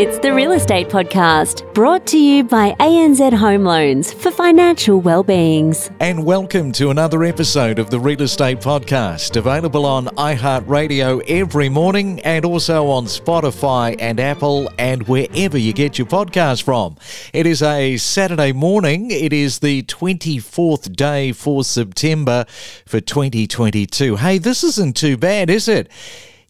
It's the Real Estate Podcast, brought to you by ANZ Home Loans for financial well-beings. And welcome to another episode of the Real Estate Podcast, available on iHeartRadio every morning and also on Spotify and Apple and wherever you get your podcast from. It is a Saturday morning. It is the 24th day for September for 2022. Hey, this isn't too bad, is it?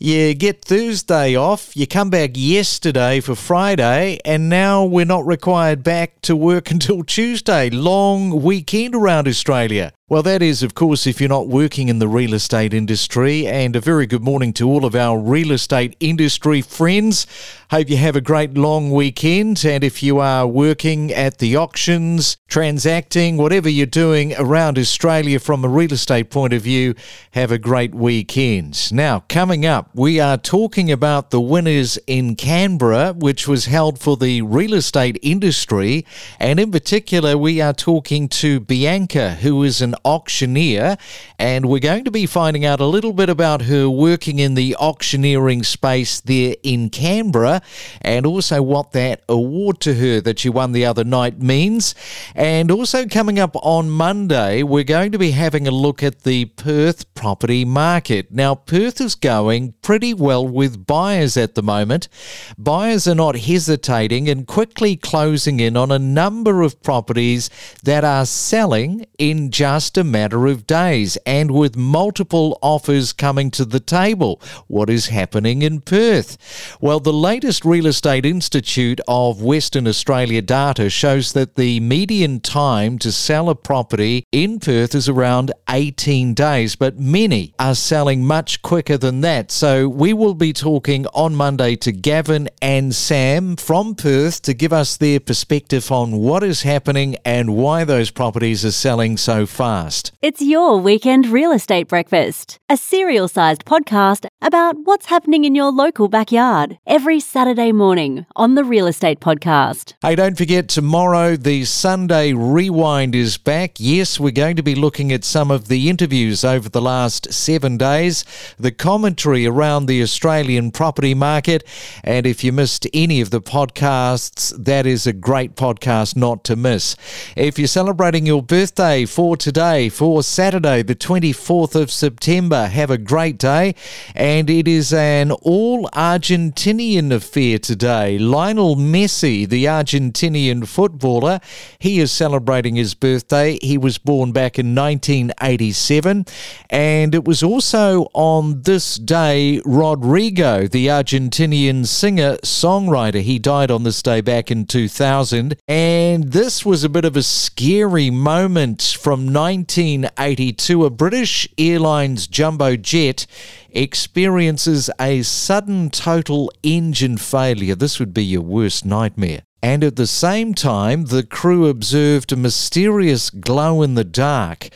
You get Thursday off, you come back yesterday for Friday, and now we're not required back to work until Tuesday. Long weekend around Australia. Well, that is, of course, if you're not working in the real estate industry. And a very good morning to all of our real estate industry friends. Hope you have a great long weekend. And if you are working at the auctions, transacting, whatever you're doing around Australia from a real estate point of view, have a great weekend. Now, coming up, we are talking about the winners in Canberra, which was held for the real estate industry. And in particular, we are talking to Bianca, who is an auctioneer, and we're going to be finding out a little bit about her working in the auctioneering space there in Canberra, and also what that award to her that she won the other night means. And also coming up on Monday, we're going to be having a look at the Perth property market. Now, Perth is going pretty well with buyers at the moment. Buyers are not hesitating and quickly closing in on a number of properties that are selling in just just a matter of days and with multiple offers coming to the table. What is happening in Perth? Well, the latest Real Estate Institute of Western Australia data shows that the median time to sell a property in Perth is around 18 days, but many are selling much quicker than that. So we will be talking on Monday to Gavin and Sam from Perth to give us their perspective on what is happening and why those properties are selling so fast It's your weekend real estate breakfast, a cereal sized podcast about what's happening in your local backyard every Saturday morning on the Real Estate Podcast. Hey, don't forget tomorrow the Sunday Rewind is back. Yes, we're going to be looking at some of the interviews over the last seven days, the commentary around the Australian property market, and if you missed any of the podcasts, that is a great podcast not to miss. If you're celebrating your birthday for today, day for Saturday, the 24th of September. Have a great day. And it is an all Argentinian affair today. Lionel Messi, the Argentinian footballer, he is celebrating his birthday. He was born back in 1987. And it was also on this day, Rodrigo, the Argentinian singer songwriter, he died on this day back in 2000. And this was a bit of a scary moment from 19. 1982, a British Airlines jumbo jet experiences a sudden total engine failure. This would be your worst nightmare. And at the same time, the crew observed a mysterious glow in the dark.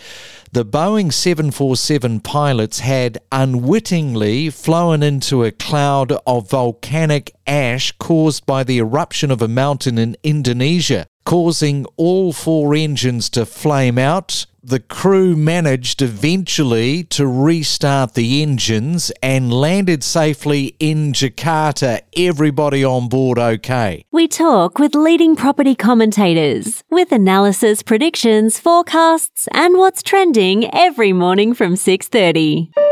The Boeing 747 pilots had unwittingly flown into a cloud of volcanic ash caused by the eruption of a mountain in Indonesia, causing all four engines to flame out, the crew managed eventually to restart the engines and landed safely in Jakarta. Everybody on board okay. We talk with leading property commentators with analysis, predictions, forecasts, and what's trending every morning from 6:30.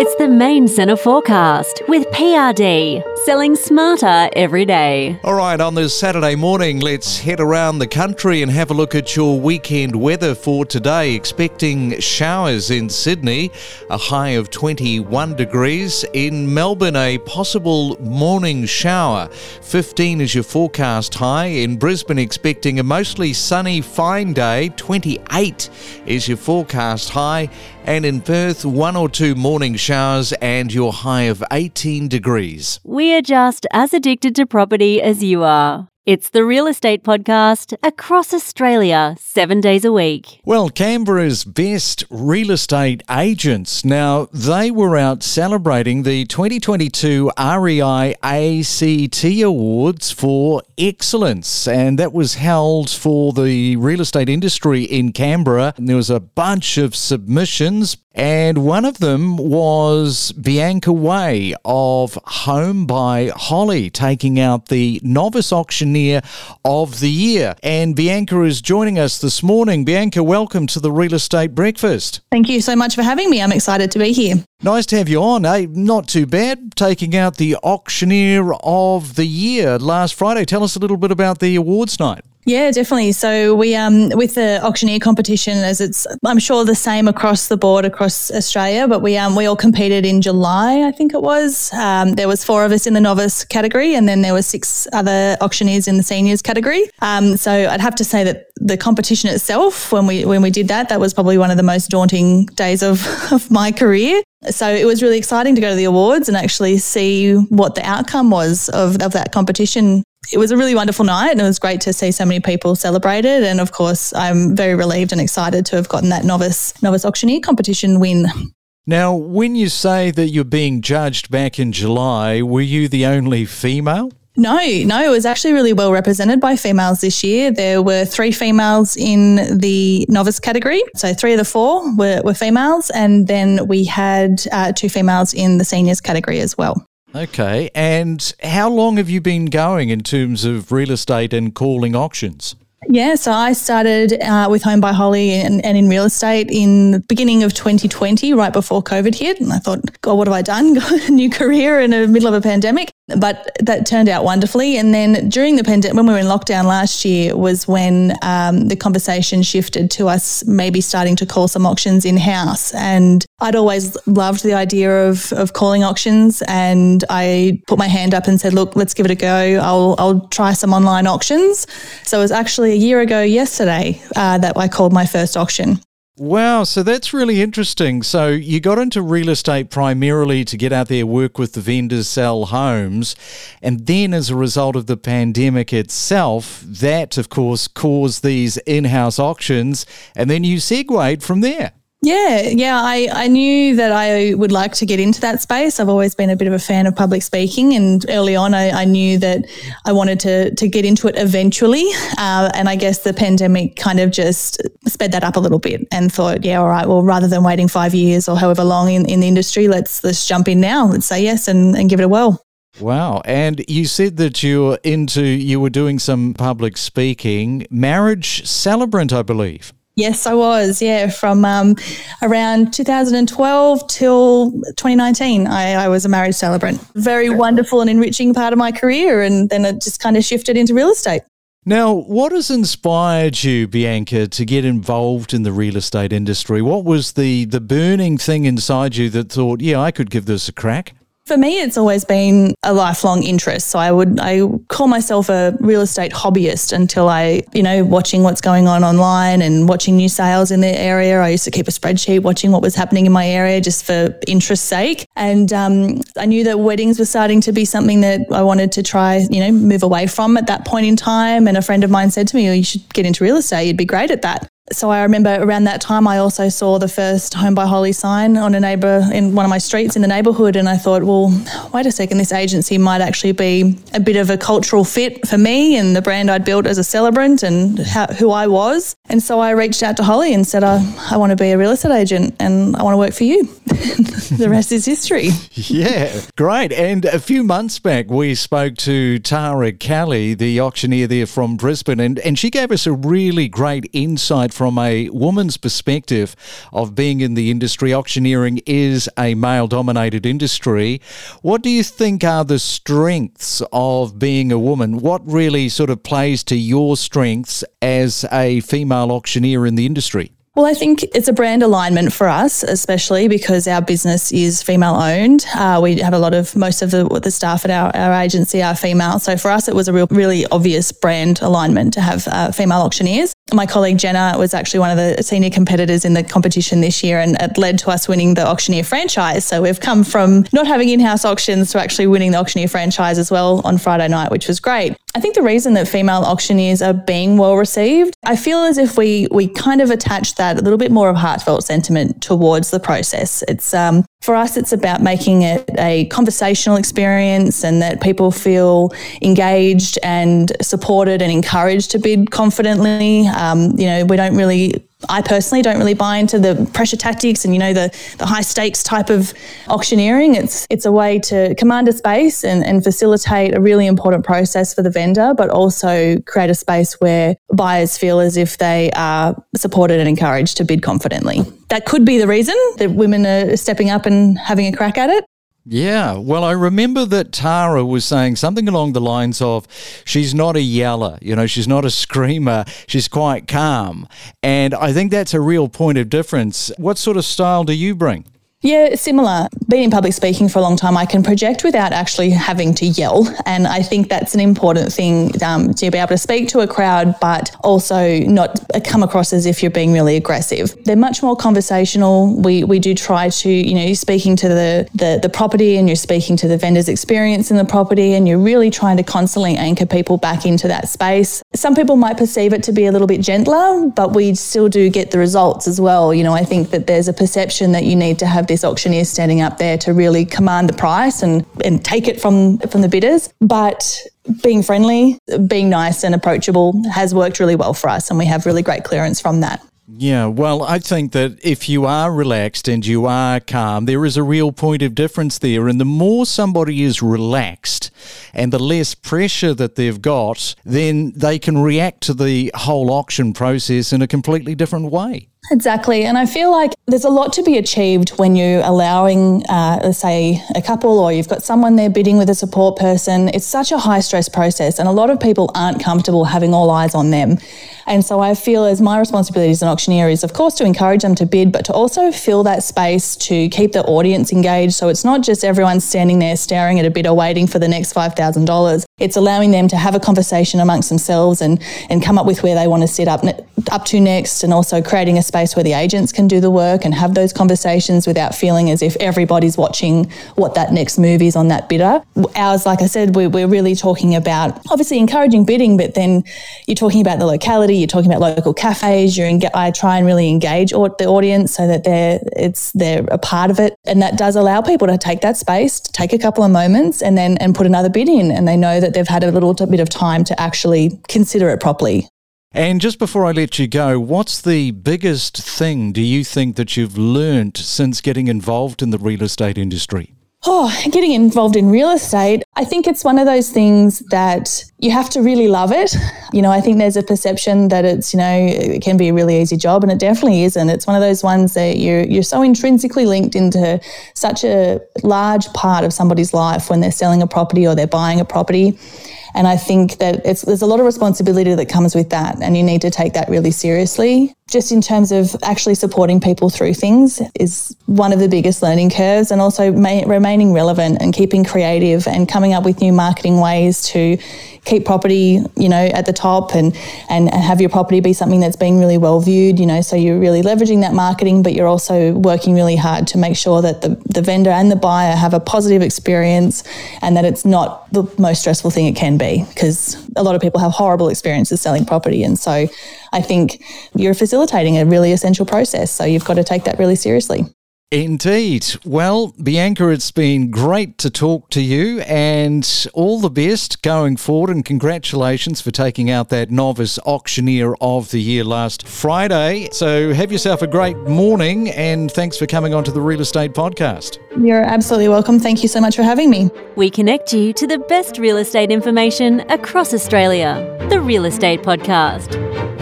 It's the main centre forecast with PRD, selling smarter every day. All right, on this Saturday morning, let's head around the country and have a look at your weekend weather for today. Expecting showers in Sydney, a high of 21 degrees. In Melbourne, a possible morning shower. 15 is your forecast high. In Brisbane, expecting a mostly sunny, fine day. 28 is your forecast high. And in Perth, one or two morning showers and your high of 18 degrees. We are just as addicted to property as you are. It's the Real Estate Podcast across Australia, seven days a week. Well, Canberra's best real estate agents. Now, they were out celebrating the 2022 REI ACT Awards for Excellence, and that was held for the real estate industry in Canberra. And there was a bunch of submissions And one of them was Bianca Way of Home by Holly, taking out the Novice Auctioneer of the Year. And Bianca is joining us this morning. Bianca, welcome to the Real Estate Breakfast. Thank you so much for having me. I'm excited to be here. Nice to have you on, eh? Not too bad. Taking out the Auctioneer of the Year last Friday. Tell us a little bit about the awards night. Yeah, definitely. So we um with the auctioneer competition, as it's I'm sure the same across the board across Australia, but we um we all competed in July, I think it was. Um, there was four of us in the novice category, and then there were six other auctioneers in the seniors category. Um, so I'd have to say that the competition itself, when we when we did that, that was probably one of the most daunting days of, of my career. So it was really exciting to go to the awards and actually see what the outcome was of, of that competition it was a really wonderful night and it was great to see so many people celebrate it. And of course, I'm very relieved and excited to have gotten that novice novice auctioneer competition win. Now, when you say that you're being judged back in July, were you the only female? No, no, it was actually really well represented by females this year. There were three females in the novice category. So three of the four were, were females. And then we had uh, two females in the seniors category as well. Okay. And how long have you been going in terms of real estate and calling auctions? Yeah, so I started uh, with Home by Holly and, and, in real estate in the beginning of 2020, right before COVID hit. And I thought, God, what have I done? Got a new career in the middle of a pandemic but that turned out wonderfully. And then during the pandemic, when we were in lockdown last year, was when um, the conversation shifted to us maybe starting to call some auctions in house. And I'd always loved the idea of of calling auctions, and I put my hand up and said, "Look, let's give it a go. I'll I'll try some online auctions." So it was actually a year ago yesterday uh, that I called my first auction. Wow, so that's really interesting. So you got into real estate primarily to get out there, work with the vendors, sell homes, and then as a result of the pandemic itself, that of course caused these in-house auctions, and then you segued from there. Yeah, yeah. I, I knew that I would like to get into that space. I've always been a bit of a fan of public speaking, and early on, I, I knew that I wanted to to get into it eventually. Uh, and I guess the pandemic kind of just sped that up a little bit, and thought, yeah, all right. Well, rather than waiting five years or however long in, in the industry, let's let's jump in now. Let's say yes and, and give it a whirl. Wow. And you said that you're into, you were doing some public speaking, marriage celebrant, I believe. Yes, I was. Yeah, from um, around 2012 till 2019, I, I, was a marriage celebrant. Very wonderful and enriching part of my career, and then it just kind of shifted into real estate. Now, what has inspired you, Bianca, to get involved in the real estate industry? What was the the burning thing inside you that thought, yeah, I could give this a crack? For me, it's always been a lifelong interest. So I would I call myself a real estate hobbyist until I, you know, watching what's going on online and watching new sales in the area. I used to keep a spreadsheet watching what was happening in my area just for interest's sake. And um, I knew that weddings were starting to be something that I wanted to try, you know, move away from at that point in time. And a friend of mine said to me, oh, you should get into real estate. You'd be great at that so I remember around that time, I also saw the first Home by Holly sign on a neighbour in one of my streets in the neighbourhood, and I thought, well, wait a second, this agency might actually be a bit of a cultural fit for me and the brand I'd built as a celebrant and how, who I was. And so I reached out to Holly and said, I, I want to be a real estate agent and I want to work for you. the rest is history. yeah, great. And a few months back, we spoke to Tara Kelly, the auctioneer there from Brisbane, and, and she gave us a really great insight from a woman's perspective of being in the industry. Auctioneering is a male dominated industry. What do you think are the strengths of being a woman? What really sort of plays to your strengths as a female auctioneer in the industry? Well, I think it's a brand alignment for us, especially because our business is female owned. Uh, we have a lot of most of the, the staff at our, our agency are female. So for us, it was a real, really obvious brand alignment to have uh, female auctioneers. My colleague Jenna was actually one of the senior competitors in the competition this year, and it led to us winning the auctioneer franchise. So we've come from not having in house auctions to actually winning the auctioneer franchise as well on Friday night, which was great. I think the reason that female auctioneers are being well received, I feel as if we we kind of attach that a little bit more of heartfelt sentiment towards the process. It's um, for us, it's about making it a conversational experience and that people feel engaged and supported and encouraged to bid confidently. Um, you know, we don't really I personally don't really buy into the pressure tactics and you know the the high stakes type of auctioneering. It's it's a way to command a space and, and facilitate a really important process for the vendor, but also create a space where buyers feel as if they are supported and encouraged to bid confidently. That could be the reason that women are stepping up and having a crack at it. Yeah, well, I remember that Tara was saying something along the lines of she's not a yeller, you know, she's not a screamer, she's quite calm. And I think that's a real point of difference. What sort of style do you bring? Yeah, similar. Being in public speaking for a long time, I can project without actually having to yell. And I think that's an important thing um, to be able to speak to a crowd, but also not come across as if you're being really aggressive. They're much more conversational. We, we do try to, you know, you're speaking to the, the, the property and you're speaking to the vendor's experience in the property, and you're really trying to constantly anchor people back into that space. Some people might perceive it to be a little bit gentler, but we still do get the results as well. You know, I think that there's a perception that you need to have this auctioneer standing up there to really command the price and, and take it from, from the bidders. But being friendly, being nice and approachable has worked really well for us, and we have really great clearance from that. Yeah, well, I think that if you are relaxed and you are calm, there is a real point of difference there. And the more somebody is relaxed and the less pressure that they've got, then they can react to the whole auction process in a completely different way. Exactly. And I feel like there's a lot to be achieved when you're allowing, uh, let's say, a couple or you've got someone there bidding with a support person. It's such a high stress process, and a lot of people aren't comfortable having all eyes on them. And so I feel as my responsibility as an auctioneer is, of course, to encourage them to bid, but to also fill that space to keep the audience engaged. So it's not just everyone standing there staring at a bidder waiting for the next $5,000. It's allowing them to have a conversation amongst themselves and, and come up with where they want to sit up, up to next, and also creating a space where the agents can do the work and have those conversations without feeling as if everybody's watching what that next move is on that bidder. Ours, like I said, we're, we're really talking about obviously encouraging bidding, but then you're talking about the locality you're talking about local cafes. You're I try and really engage the audience so that they're it's they're a part of it, and that does allow people to take that space, to take a couple of moments, and then and put another bid in, and they know that they've had a little bit of time to actually consider it properly. And just before I let you go, what's the biggest thing do you think that you've learned since getting involved in the real estate industry? Oh, getting involved in real estate, I think it's one of those things that you have to really love it. You know, I think there's a perception that it's, you know, it can be a really easy job and it definitely isn't. It's one of those ones that you're you're so intrinsically linked into such a large part of somebody's life when they're selling a property or they're buying a property. And I think that there's a lot of responsibility that comes with that, and you need to take that really seriously. Just in terms of actually supporting people through things is one of the biggest learning curves and also ma- remaining relevant and keeping creative and coming up with new marketing ways to keep property you know at the top and and and have your property be something that's being really well viewed you know. So you're really leveraging that marketing but you're also working really hard to make sure that the, the vendor and the buyer have a positive experience and that it's not the most stressful thing it be because a lot of people have horrible experiences selling property and so I think you're facilitating a really essential process. So you've got to take that really seriously. Indeed. Well, Bianca, it's been great to talk to you and all the best going forward. And congratulations for taking out that Novice Auctioneer of the Year last Friday. So have yourself a great morning and thanks for coming on to the Real Estate Podcast. You're absolutely welcome. Thank you so much for having me. We connect you to the best real estate information across Australia. The Real Estate Podcast.